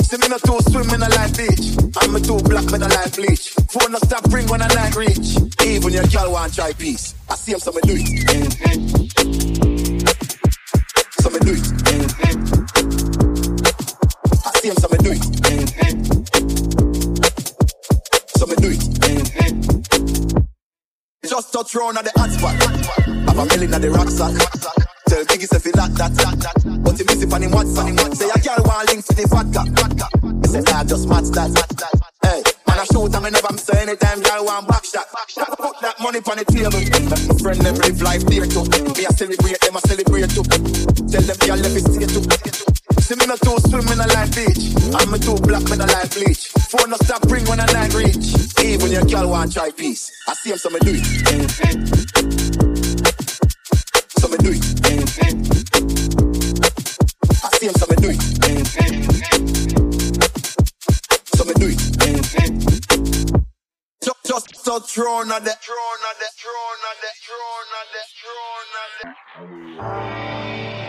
See me no too swim in a light beach. I'm a too black with a light bleach. Phone no stop ring when I night reach. Even your girl want try peace. I see him so me do it. So me do it. I see him so me do it. So me do it. Just touch round at the hot spot. Have a million at the rock sack. Tell Biggie if feel like that, that, that. But he miss it on him WhatsApp. Say a girl want links to the vodka. He say nah, just match that. Hey, man I shoot and me never say anytime girl want back shot. Put that money on the table. Make my friend never live life there too. Me a celebrate, them a celebrate too. Tell them girl let me stay too. See me no too swim in a light beach. I'm me too black with a light bleach. Phone no stop ring when I night reach. Even your girl want try peace. I see him so me do it. Just touch round at the throne at the throne at the throne at the throne at the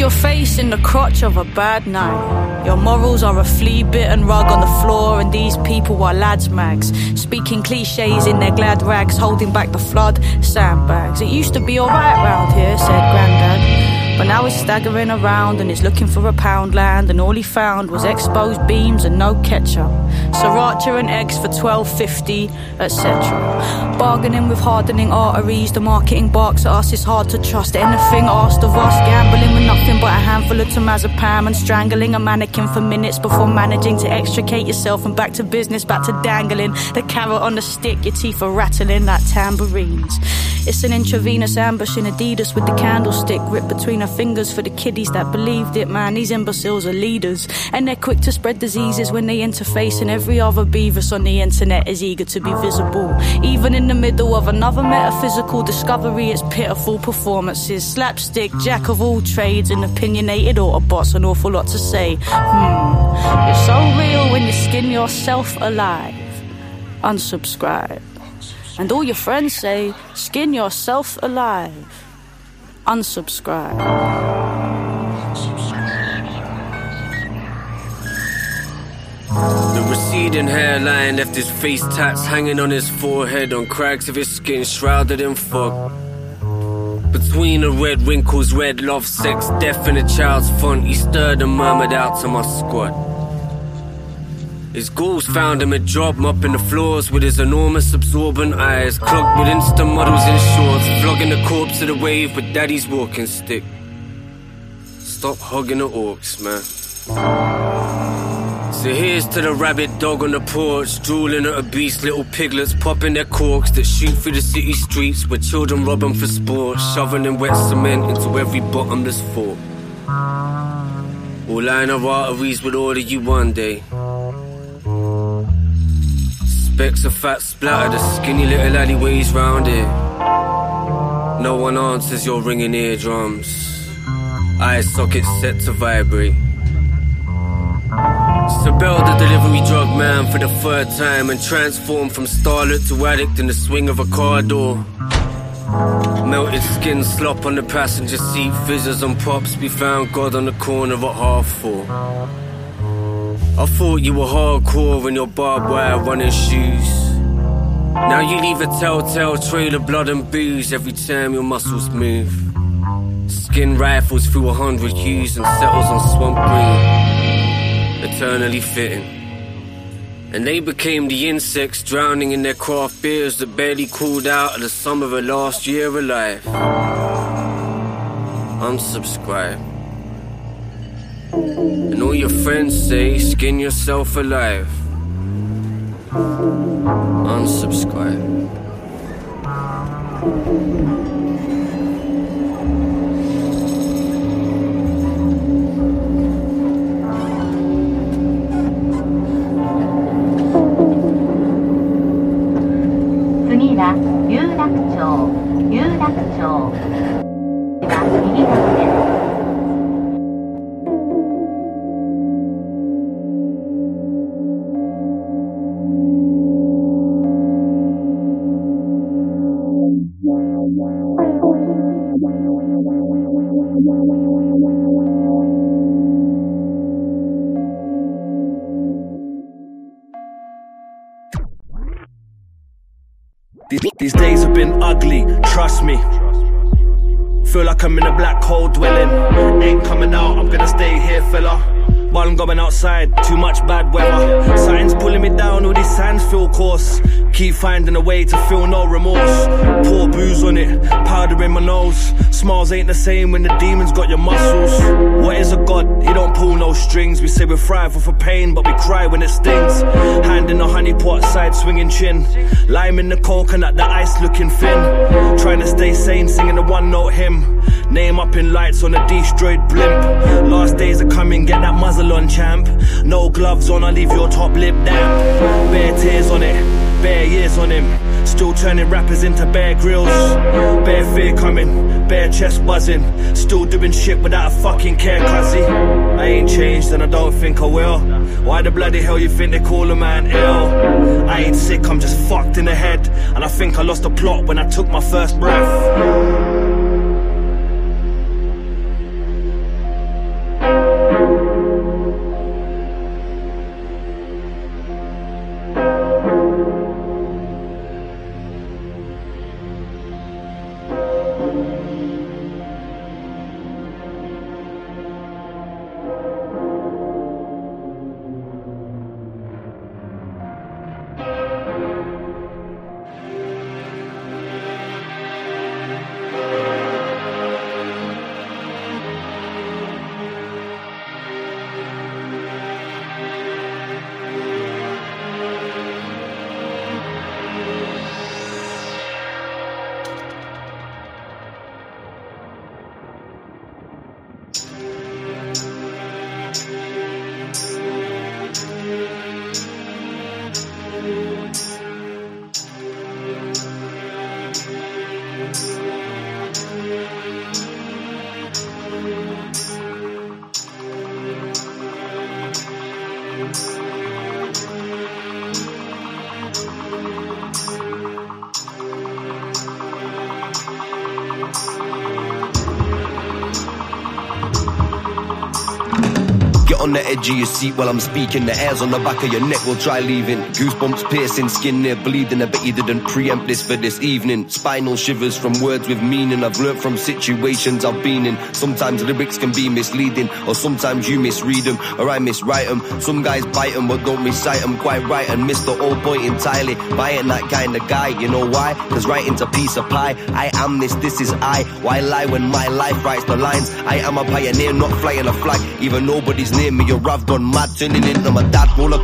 your face in the crotch of a bad night. Your morals are a flea bitten rug on the floor, and these people are lads' mags. Speaking cliches in their glad rags, holding back the flood, sandbags. It used to be alright round here, said Grandad. But now he's staggering around and he's looking for a pound land, and all he found was exposed beams and no ketchup. Sriracha and eggs for twelve fifty, etc. Bargaining with hardening arteries, the marketing barks at us. It's hard to trust anything asked of us. Gambling with nothing but a handful of temazepam and strangling a mannequin for minutes before managing to extricate yourself and back to business, back to dangling the carrot on the stick. Your teeth are rattling like tambourines. It's an intravenous ambush in Adidas with the candlestick ripped between her fingers for the kiddies that believed it, man. These imbeciles are leaders, and they're quick to spread diseases when they interface, and every other beavis on the internet is eager to be visible. Even in the middle of another metaphysical discovery, it's pitiful performances, slapstick, jack of all trades, and opinionated Autobots, an awful lot to say. Hmm, you're so real when you skin yourself alive. Unsubscribe. And all your friends say, skin yourself alive. Unsubscribe. The receding hairline left his face tats hanging on his forehead on cracks of his skin shrouded in fog. Between the red wrinkles, red love, sex, death, and a child's font, he stirred and murmured out to my squad. His ghouls found him a job mopping the floors with his enormous absorbent eyes, clogged with instant models in shorts, flogging the corpse of the wave with daddy's walking stick. Stop hugging the orcs, man. So here's to the rabbit dog on the porch, drooling at obese little piglets, popping their corks that shoot through the city streets where children rob them for sport, shoving in wet cement into every bottomless fort. We'll line our arteries with of you one day. Specks of fat splatter the skinny little alleyways round it. No one answers your ringing eardrums. Eye sockets set to vibrate. Sabel, the delivery drug man, for the third time and transformed from starlet to addict in the swing of a car door. Melted skin slop on the passenger seat, fizzes and pops. We found God on the corner at half four. I thought you were hardcore in your barbed wire running shoes. Now you leave a telltale trail of blood and booze every time your muscles move. Skin rifles through a hundred hues and settles on swamp green, eternally fitting. And they became the insects drowning in their craft beers that barely cooled out of the summer of last year alive. Unsubscribe. And all your friends say, skin yourself alive. Unsubscribe. Thank. These days have been ugly, trust me. Feel like I'm in a black hole dwelling. Ain't coming out, I'm gonna stay here, fella. While I'm going outside, too much bad weather. Signs pulling me down, all these signs feel coarse. Keep finding a way to feel no remorse. Pour booze on it, powder in my nose. Smiles ain't the same when the demons got your muscles. What is a god? He don't pull no strings. We say we thrive a pain, but we cry when it stings. Hand in the honey pot, side swinging chin. Lime in the coconut, the ice looking thin. Trying to stay sane, singing the one note hymn. Name up in lights on a destroyed blimp. Last days are coming, get that muzzle on, champ. No gloves on, I leave your top lip damp. Bare tears on it, bare years on him. Still turning rappers into bare grills. Bare fear coming, bare chest buzzing. Still doing shit without a fucking care, cuzzy. I ain't changed and I don't think I will. Why the bloody hell you think they call a man ill? I ain't sick, I'm just fucked in the head. And I think I lost the plot when I took my first breath. Edge of your seat while I'm speaking. The hairs on the back of your neck will try leaving. Goosebumps piercing, skin near bleeding. I bet you didn't preempt this for this evening. Spinal shivers from words with meaning. I've learnt from situations I've been in. Sometimes lyrics can be misleading, or sometimes you misread them, or I miswrite them. Some guys bite them, but don't recite them quite right and miss the whole point entirely. I ain't that kind of guy, you know why? Cause writing's a piece of pie. I am this, this is I. Why lie when my life writes the lines? I am a pioneer, not flying a flag. Even nobody's near me, or I've gone mad, turning in on my dad. All I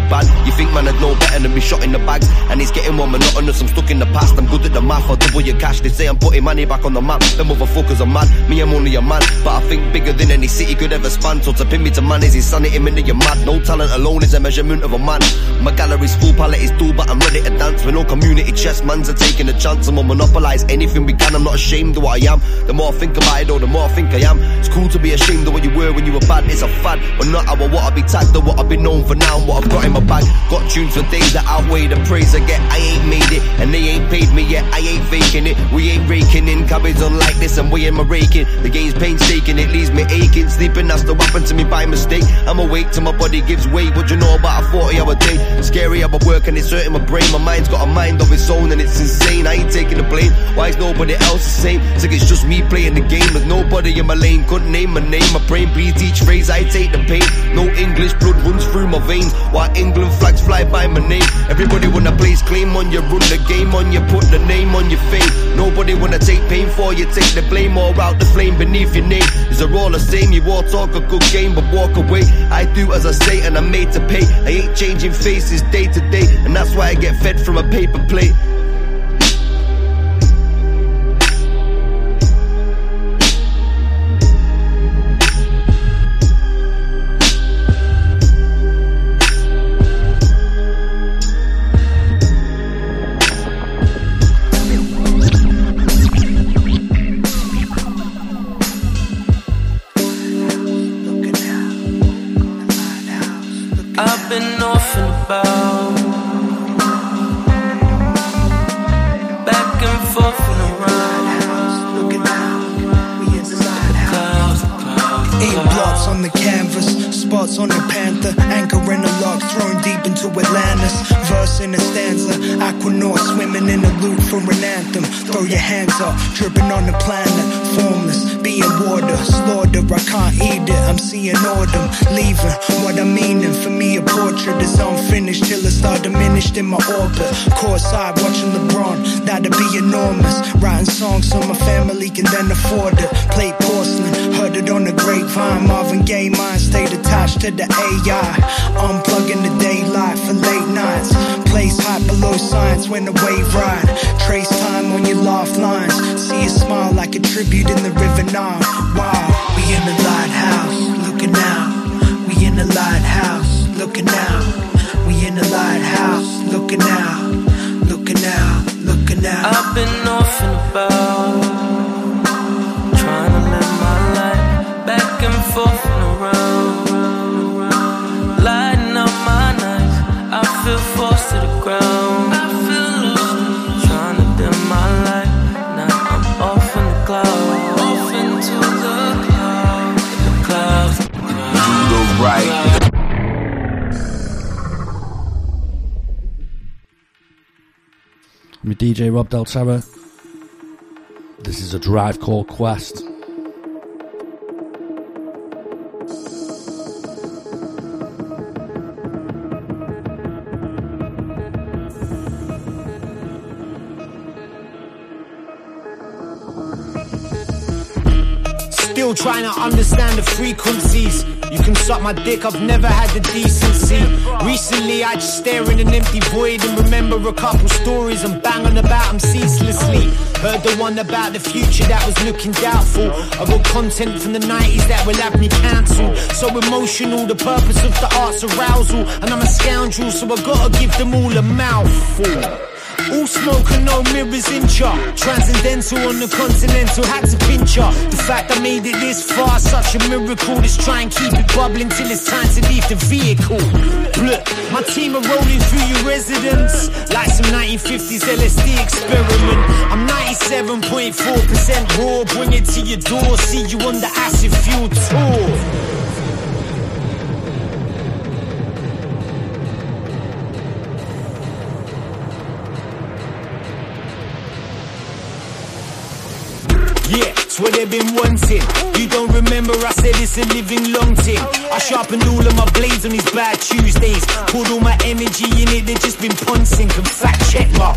be. You think man I'd know better than be shot in the bag? And it's getting more monotonous, I'm stuck in the past. I'm good at the math, I'll double your cash. They say I'm putting money back on the map. Them motherfuckers are mad, me I'm only a man. But I think bigger than any city could ever span. So to pin me to man is insanity, man, you're mad. No talent alone is a measurement of a man. My gallery's full, palette is dull, but I'm ready to dance. With no community chess, man's are taking a chance. I'm gonna monopolize anything we can, I'm not ashamed of what I am. The more I think about it, though, the more I think I am. It's cool to be ashamed of what you were when you were bad, it's a fad. But not how what I be tagged or what I've been known for now what I've got in my bag. Got tunes for days that outweigh the praise I get. I ain't made it, and they ain't paid me yet. I ain't faking it. We ain't raking in cabins on like this, we ain't my raking. The game's painstaking, it leaves me aching. Sleeping, that's what happened to me by mistake. I'm awake till my body gives way. What you know about a 40 hour day? Scary how I work and it's hurting my brain. My mind's got a mind of its own and it's insane. I ain't taking the blame. Why is nobody else the same? It's like it's just me playing the game. There's nobody in my lane. Couldn't name my name. My brain breathes each phrase. I take the pain. No English blood runs through my veins. While England flags fly by my name. Everybody wanna place claim on you, run the game on you, put the name on your face. Nobody wanna take pain for you, take the blame or out the flame beneath your name. Is are all the same? You all talk a good game, but walk away. I do as I say, and I'm made to pay. I ain't changing faces day to day, and that's why I get fed from a paper plate. Blocks on the Panther. Anchor in the lock, thrown deep into Atlantis. Verse in a stanza. Aquanaut swimming in the loop for an anthem. Throw your hands up, dripping on the planet. Formless, being water. Slaughter, I can't eat it. I'm seeing autumn. Leaving what I'm meaning. For me, a portrait is unfinished till it start diminished in my orbit. Course Courtside, watching LeBron. That'd be enormous. Writing songs so my family can then afford it. Play porcelain, heard it on the grapevine. Marvin Gaye mind stayed attached to the AI. Unplugging the daylight for late nights. Place high below science when the wave ride. Trace time on your laugh lines. See a smile like a tribute in the river Nile. Wow, we in the lighthouse, looking out. We in the lighthouse, looking out. We in the lighthouse, looking out, looking out, looking out. I've been off and about, ground. I feel lost, trying to dim my light. Now I'm off in the clouds, off into the clouds, the clouds. Do the right. I'm DJ Rob Del Terra. This is a drive called Quest. Trying to understand the frequencies. You can suck my dick, I've never had the decency. Recently, I just stare in an empty void and remember a couple stories and bang on about them ceaselessly. Heard the one about the future that was looking doubtful. I got content from the 90s that will have me cancelled. So emotional, the purpose of the art's arousal. And I'm a scoundrel, so I gotta give them all a mouthful. All smoke and no mirrors in ya. Transcendental on the continental, had to pinch ya. The fact I made it this far, such a miracle. Let's try and keep it bubbling till it's time to leave the vehicle. Look, my team are rolling through your residence like some 1950s LSD experiment. I'm 97.4% raw, bring it to your door. See you on the acid fuel tour. Yeah, it's what they've been wanting. You don't remember I said it's a living long thing. Oh, I sharpened all of my blades on these bad Tuesdays. Poured all my energy in it, they've just been punching. Can fact check my.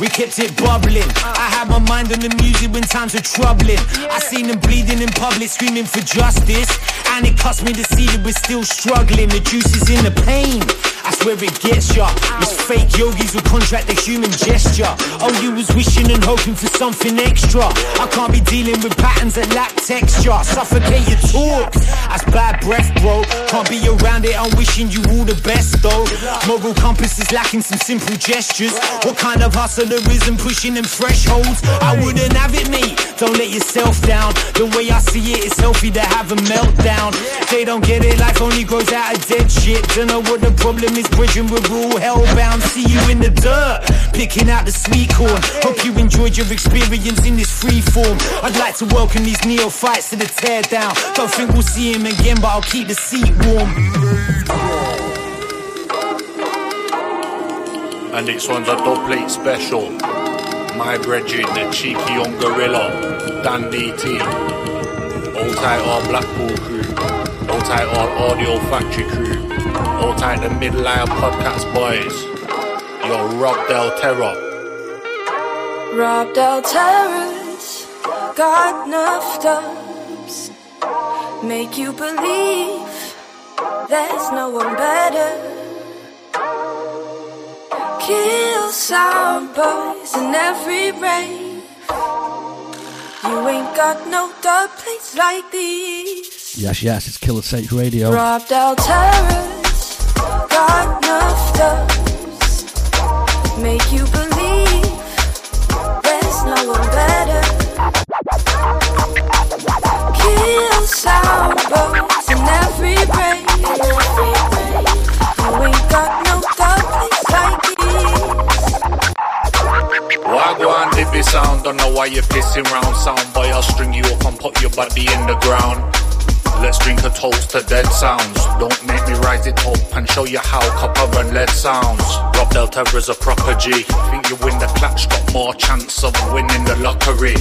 We kept it bubbling. I had my mind on the music when times were troubling. I seen them bleeding in public, screaming for justice. And it cost me to see that we're still struggling. The juice is in the pain. I swear it gets ya. It's fake yogis who contract the human gesture. All you was wishing and hoping for something extra. I can't be dealing with patterns that lack texture. Suffocate your talk. That's bad breath, bro. Can't be around it. I'm wishing you all the best, though. Moral compass is lacking some simple gestures. What kind of hustler isn't pushing them thresholds? I wouldn't have it, mate. Don't let yourself down. The way I see it, it's healthy to have a meltdown. They don't get it. Life only grows out of dead shit. Don't know what the problem is. Bridging we're all hellbound. See you in the dirt, picking out the sweet corn. Hope you enjoyed your experience in this free form. I'd like to welcome these neophytes to the teardown. Don't think we'll see him again, but I'll keep the seat warm. And this one's a dub plate special. My brethren, the cheeky young gorilla, Dan DT. All tight all Blackpool crew. All tight all Audio Factory crew. All tight the Midline Podcast boys. Yo, Rob Del Terra. Rob Del Terra's got enough dubs. Make you believe there's no one better. Kill sound boys in every rave. You ain't got no dub plates like these. Yes, yes, it's Killer Tapes Radio. Rob Del Terra's got enough dubs. Make you believe there's no one better. Kill sound boys in every got no like Wagwan sound, don't know why you're pissing round sound boy. I'll string you up and put your body in the ground. Let's drink a toast to dead sounds. Don't make me rise it up and show you how copper and lead sounds. Rob Delta is a proper G. Think you win the clutch, got more chance of winning the lottery.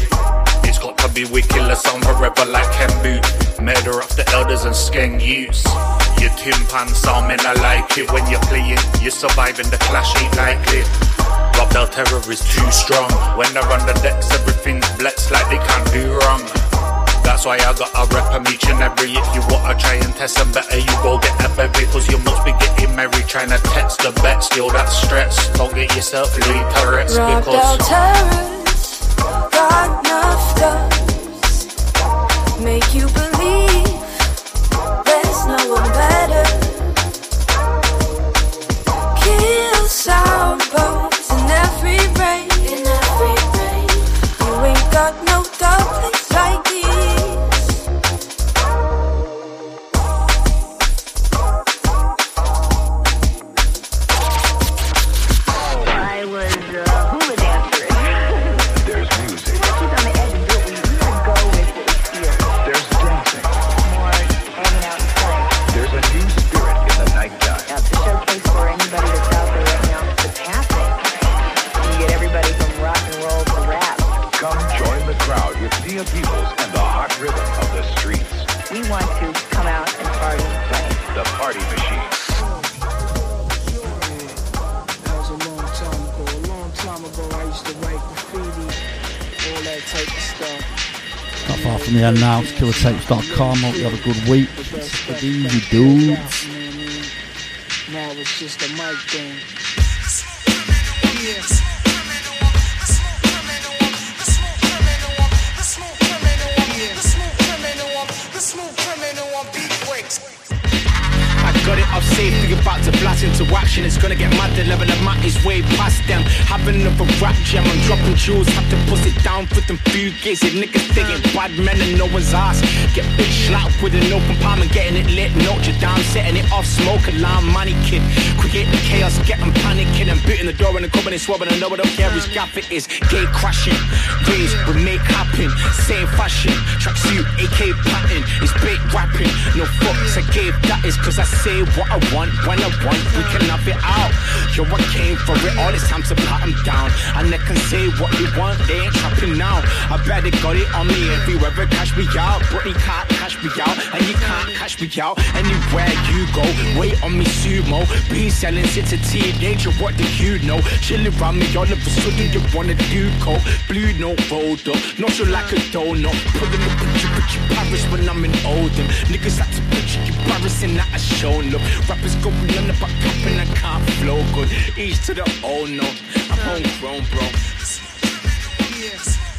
It's got to be we kill the sound forever like Boot. Murder of the elders and skeng youths. Your timpan sound, man, I like it when you're playing. You're surviving the clash, ain't likely. Rob Del Terra is too strong. When they're on the decks, everything's blessed like they can't do wrong. That's why I got a rep each and every. If you wanna try and test them better, you go get a baby. Cause you must be getting married, trying to text the bet. Still that stress. Don't get yourself Tourette's Robbed because. Thugs. Make you believe from the end killertapes.com. Hope you have a good week. It's easy dudes. Now it's just a mic thing. About to blast into action. It's gonna get mad, the level of mat is way past them. Having another rap jam, I'm dropping jewels, have to bust it down for them few gates. Niggas thinking bad men and no one's ass. Get big slapped with an open palm and getting it lit. Notre Dame, setting it off, smoke alarm, money kid. Creating chaos, getting panicking and booting the door and the company swabbing. I know I don't care which gap it is. Gate crashing, raise, we make happen. Same fashion, tracksuit, AK pattern. Rapping, I gave. That is cause I say what I want when I want. We can have it out. Yo, I came for it. All it's time to pat 'em down. And they can say what they want, they ain't trapping now. I bet they got it on me if you ever cash me out. But you can't cash me out, and you can't cash me out anywhere you go. Wait on me, sumo. Be selling since a teenager, what do you know? Chilling around me, all of a sudden you wanna do coke. Blue no rolled up, not sure like a donut. Pulling the picture, picture Paris when I'm in Oldham. Niggas like to picture and that I show love. Rappers going on about and I can't flow good. Each to the old no, I'm homegrown, bro. Yeah.